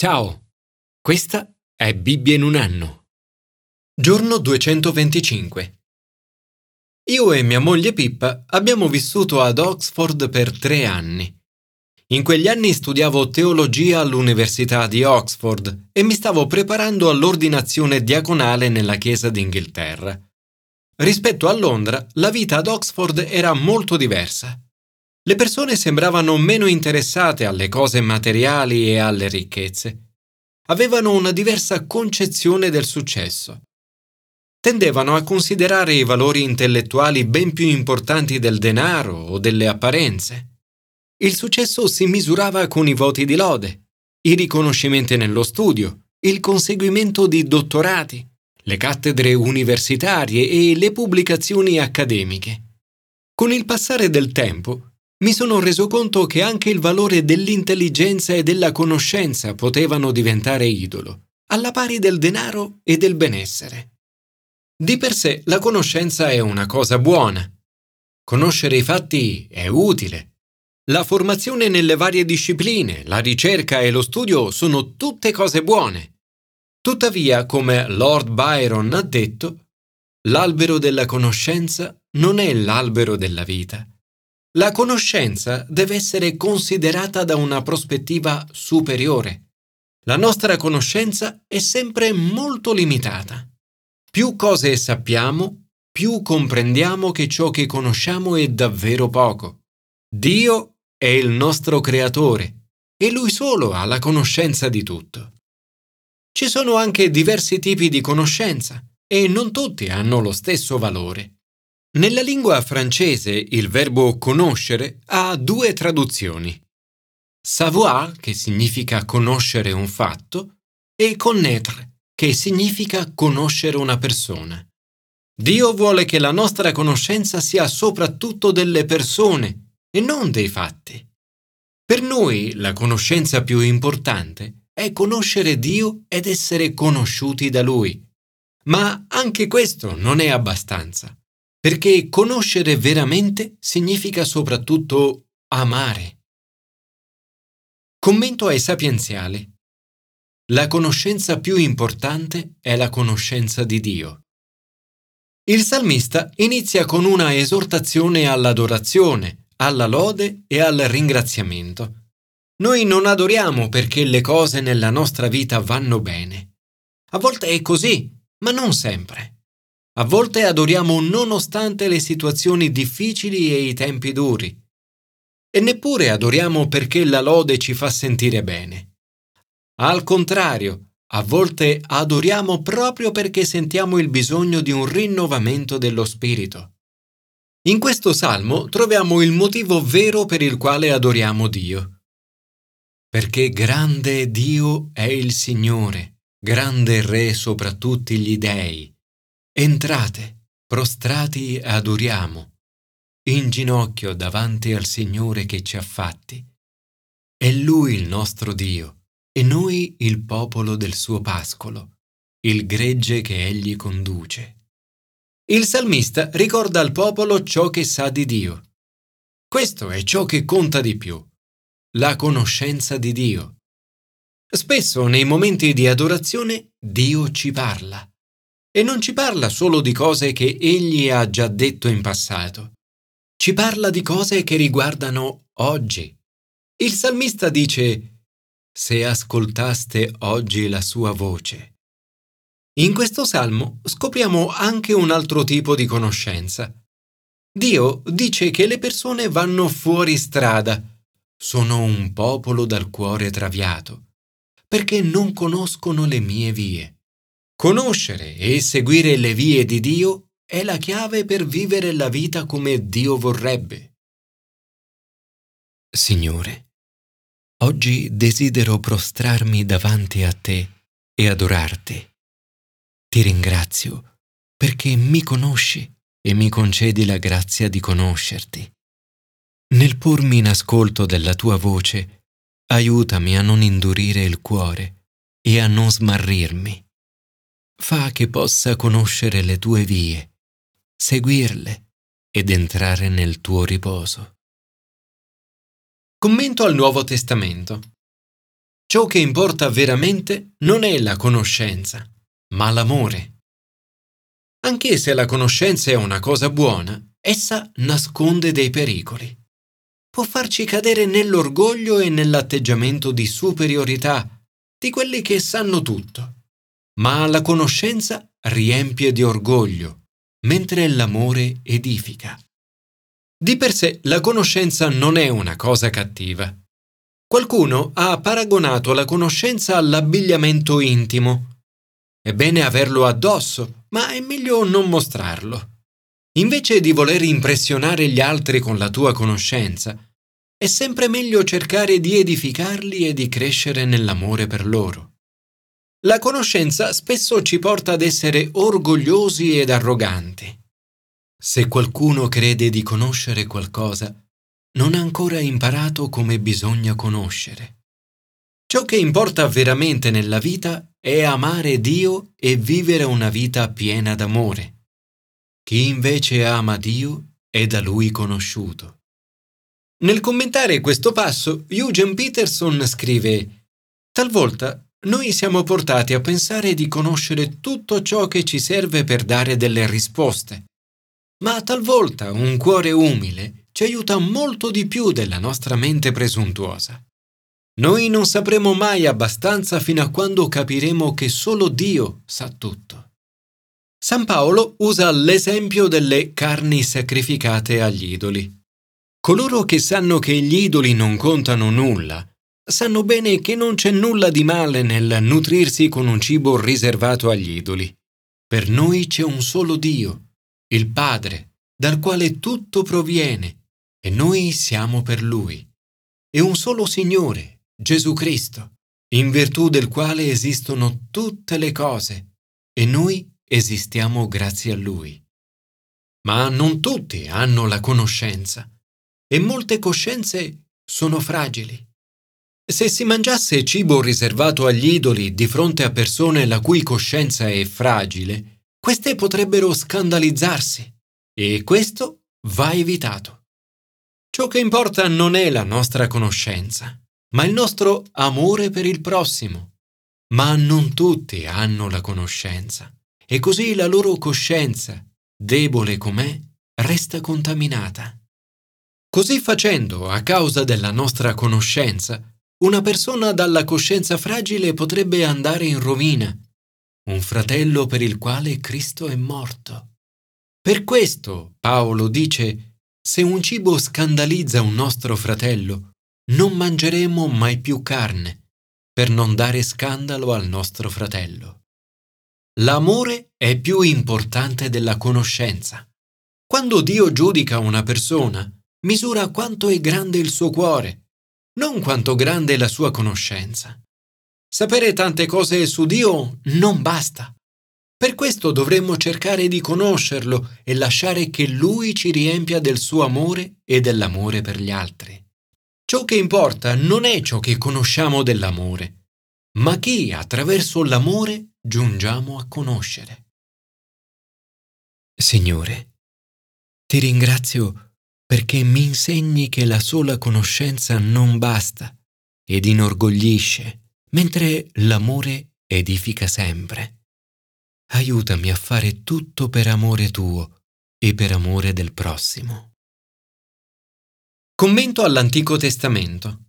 Ciao, questa è Bibbia in un anno. Giorno 225. Io e mia moglie Pippa abbiamo vissuto ad Oxford per tre anni. In quegli anni studiavo teologia all'Università di Oxford e mi stavo preparando all'ordinazione diaconale nella Chiesa d'Inghilterra. Rispetto a Londra, la vita ad Oxford era molto diversa. Le persone sembravano meno interessate alle cose materiali e alle ricchezze. Avevano una diversa concezione del successo. Tendevano a considerare i valori intellettuali ben più importanti del denaro o delle apparenze. Il successo si misurava con i voti di lode, i riconoscimenti nello studio, il conseguimento di dottorati, le cattedre universitarie e le pubblicazioni accademiche. Con il passare del tempo, mi sono reso conto che anche il valore dell'intelligenza e della conoscenza potevano diventare idolo, alla pari del denaro e del benessere. Di per sé la conoscenza è una cosa buona. Conoscere i fatti è utile. La formazione nelle varie discipline, la ricerca e lo studio sono tutte cose buone. Tuttavia, come Lord Byron ha detto, l'albero della conoscenza non è l'albero della vita la conoscenza deve essere considerata da una prospettiva superiore. La nostra conoscenza è sempre molto limitata. Più cose sappiamo, più comprendiamo che ciò che conosciamo è davvero poco. Dio è il nostro creatore e lui solo ha la conoscenza di tutto. Ci sono anche diversi tipi di conoscenza e non tutti hanno lo stesso valore. Nella lingua francese il verbo conoscere ha due traduzioni. Savoir, che significa conoscere un fatto, e connaître, che significa conoscere una persona. Dio vuole che la nostra conoscenza sia soprattutto delle persone e non dei fatti. Per noi la conoscenza più importante è conoscere Dio ed essere conosciuti da Lui. Ma anche questo non è abbastanza perché conoscere veramente significa soprattutto amare. Commento ai sapienziali. La conoscenza più importante è la conoscenza di Dio. Il salmista inizia con una esortazione all'adorazione, alla lode e al ringraziamento. Noi non adoriamo perché le cose nella nostra vita vanno bene. A volte è così, ma non sempre. A volte adoriamo nonostante le situazioni difficili e i tempi duri. E neppure adoriamo perché la lode ci fa sentire bene. Al contrario, a volte adoriamo proprio perché sentiamo il bisogno di un rinnovamento dello spirito. In questo salmo troviamo il motivo vero per il quale adoriamo Dio. Perché grande Dio è il Signore, grande Re sopra tutti gli dei Entrate, prostrati adoriamo, in ginocchio davanti al Signore che ci ha fatti. È Lui il nostro Dio e noi il popolo del suo pascolo, il gregge che Egli conduce. Il salmista ricorda al popolo ciò che sa di Dio. Questo è ciò che conta di più, la conoscenza di Dio. Spesso nei momenti di adorazione Dio ci parla e non ci parla solo di cose che egli ha già detto in passato. Ci parla di cose che riguardano oggi. Il salmista dice, Se ascoltaste oggi la sua voce. In questo salmo scopriamo anche un altro tipo di conoscenza. Dio dice che le persone vanno fuori strada, sono un popolo dal cuore traviato, perché non conoscono le mie vie. Conoscere e seguire le vie di Dio è la chiave per vivere la vita come Dio vorrebbe. Signore, oggi desidero prostrarmi davanti a te e adorarti. Ti ringrazio perché mi conosci e mi concedi la grazia di conoscerti. Nel pormi in ascolto della tua voce, aiutami a non indurire il cuore e a non smarrirmi fa che possa conoscere le tue vie, seguirle ed entrare nel tuo riposo. Commento al Nuovo Testamento. Ciò che importa veramente non è la conoscenza, ma l'amore. Anche se la conoscenza è una cosa buona, essa nasconde dei pericoli. Può farci cadere nell'orgoglio e nell'atteggiamento di superiorità di quelli che sanno tutto, ma la conoscenza riempie di orgoglio, mentre l'amore edifica. Di per sé la conoscenza non è una cosa cattiva. Qualcuno ha paragonato la conoscenza all'abbigliamento intimo. È bene averlo addosso, ma è meglio non mostrarlo. Invece di voler impressionare gli altri con la tua conoscenza, è sempre meglio cercare di edificarli e di crescere nell'amore per loro. La conoscenza spesso ci porta ad essere orgogliosi ed arroganti. Se qualcuno crede di conoscere qualcosa, non ha ancora imparato come bisogna conoscere. Ciò che importa veramente nella vita è amare Dio e vivere una vita piena d'amore. Chi invece ama Dio è da Lui conosciuto. Nel commentare questo passo, Eugene Peterson scrive Talvolta noi siamo portati a pensare di conoscere tutto ciò che ci serve per dare delle risposte, ma talvolta un cuore umile ci aiuta molto di più della nostra mente presuntuosa. Noi non sapremo mai abbastanza fino a quando capiremo che solo Dio sa tutto. San Paolo usa l'esempio delle carni sacrificate agli idoli. Coloro che sanno che gli idoli non contano nulla, sanno bene che non c'è nulla di male nel nutrirsi con un cibo riservato agli idoli. Per noi c'è un solo Dio, il Padre, dal quale tutto proviene e noi siamo per Lui. E un solo Signore, Gesù Cristo, in virtù del quale esistono tutte le cose e noi esistiamo grazie a Lui. Ma non tutti hanno la conoscenza e molte coscienze sono fragili. Se si mangiasse cibo riservato agli idoli di fronte a persone la cui coscienza è fragile, queste potrebbero scandalizzarsi e questo va evitato. Ciò che importa non è la nostra conoscenza, ma il nostro amore per il prossimo. Ma non tutti hanno la conoscenza e così la loro coscienza, debole com'è, resta contaminata. Così facendo, a causa della nostra conoscenza, una persona dalla coscienza fragile potrebbe andare in rovina, un fratello per il quale Cristo è morto. Per questo Paolo dice se un cibo scandalizza un nostro fratello, non mangeremo mai più carne, per non dare scandalo al nostro fratello. L'amore è più importante della conoscenza. Quando Dio giudica una persona, misura quanto è grande il suo cuore, non quanto grande è la sua conoscenza. Sapere tante cose su Dio non basta. Per questo dovremmo cercare di conoscerlo e lasciare che Lui ci riempia del suo amore e dell'amore per gli altri. Ciò che importa non è ciò che conosciamo dell'amore, ma chi attraverso l'amore giungiamo a conoscere. Signore, ti ringrazio perché mi insegni che la sola conoscenza non basta ed inorgoglisce, mentre l'amore edifica sempre aiutami a fare tutto per amore tuo e per amore del prossimo. Commento all'Antico Testamento.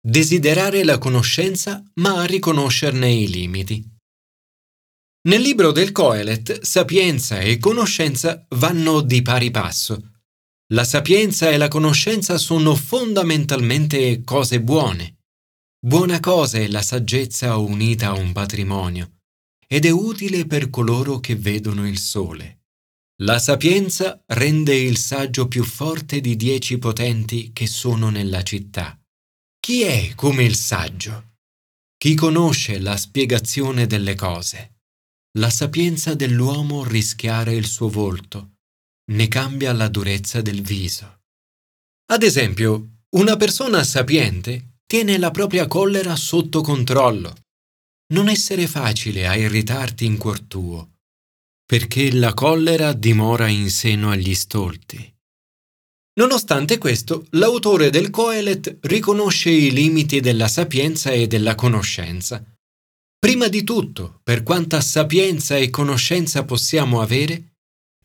Desiderare la conoscenza ma riconoscerne i limiti. Nel libro del Coelet, sapienza e conoscenza vanno di pari passo. La sapienza e la conoscenza sono fondamentalmente cose buone. Buona cosa è la saggezza unita a un patrimonio ed è utile per coloro che vedono il sole. La sapienza rende il saggio più forte di dieci potenti che sono nella città. Chi è come il saggio? Chi conosce la spiegazione delle cose? La sapienza dell'uomo rischiare il suo volto, ne cambia la durezza del viso. Ad esempio, una persona sapiente tiene la propria collera sotto controllo non essere facile a irritarti in cuor tuo, perché la collera dimora in seno agli stolti. Nonostante questo, l'autore del Coelet riconosce i limiti della sapienza e della conoscenza. Prima di tutto, per quanta sapienza e conoscenza possiamo avere,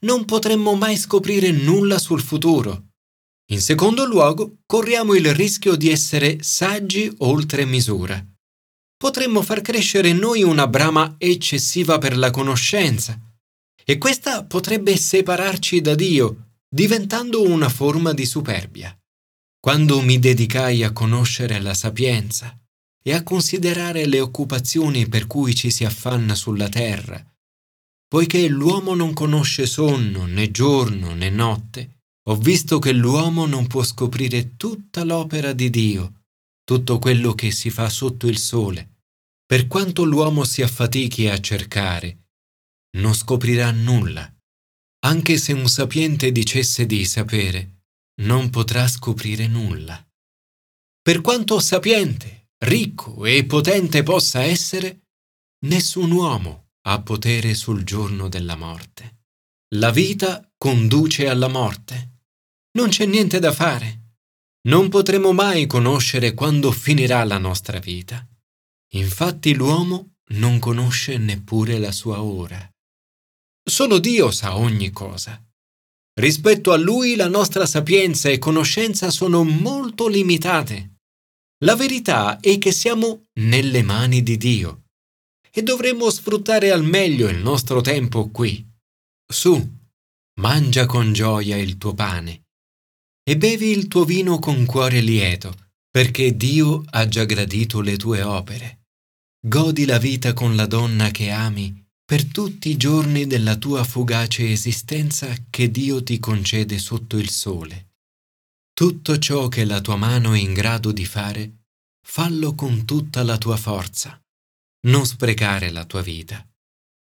non potremmo mai scoprire nulla sul futuro. In secondo luogo, corriamo il rischio di essere saggi oltre misura. Potremmo far crescere in noi una brama eccessiva per la conoscenza, e questa potrebbe separarci da Dio, diventando una forma di superbia. Quando mi dedicai a conoscere la sapienza e a considerare le occupazioni per cui ci si affanna sulla terra, poiché l'uomo non conosce sonno, né giorno, né notte, ho visto che l'uomo non può scoprire tutta l'opera di Dio, tutto quello che si fa sotto il sole. Per quanto l'uomo si affatichi a cercare, non scoprirà nulla. Anche se un sapiente dicesse di sapere, non potrà scoprire nulla. Per quanto sapiente, ricco e potente possa essere, nessun uomo ha potere sul giorno della morte. La vita conduce alla morte non c'è niente da fare. Non potremo mai conoscere quando finirà la nostra vita. Infatti l'uomo non conosce neppure la sua ora. Solo Dio sa ogni cosa. Rispetto a Lui la nostra sapienza e conoscenza sono molto limitate. La verità è che siamo nelle mani di Dio e dovremmo sfruttare al meglio il nostro tempo qui. Su, mangia con gioia il tuo pane e bevi il tuo vino con cuore lieto, perché Dio ha già gradito le tue opere. Godi la vita con la donna che ami per tutti i giorni della tua fugace esistenza che Dio ti concede sotto il sole. Tutto ciò che la tua mano è in grado di fare, fallo con tutta la tua forza. Non sprecare la tua vita.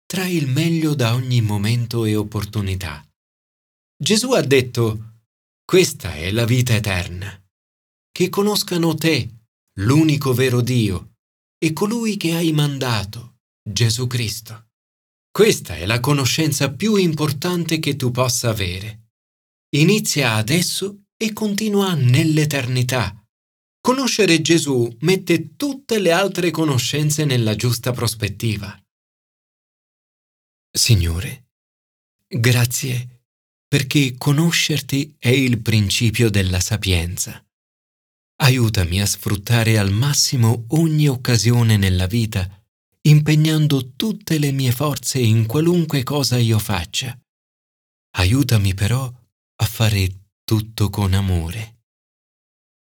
Trai il meglio da ogni momento e opportunità. Gesù ha detto, questa è la vita eterna. Che conoscano te, l'unico vero Dio, e colui che hai mandato, Gesù Cristo. Questa è la conoscenza più importante che tu possa avere. Inizia adesso e continua nell'eternità. Conoscere Gesù mette tutte le altre conoscenze nella giusta prospettiva. Signore, grazie perché conoscerti è il principio della sapienza. Aiutami a sfruttare al massimo ogni occasione nella vita, impegnando tutte le mie forze in qualunque cosa io faccia. Aiutami però a fare tutto con amore.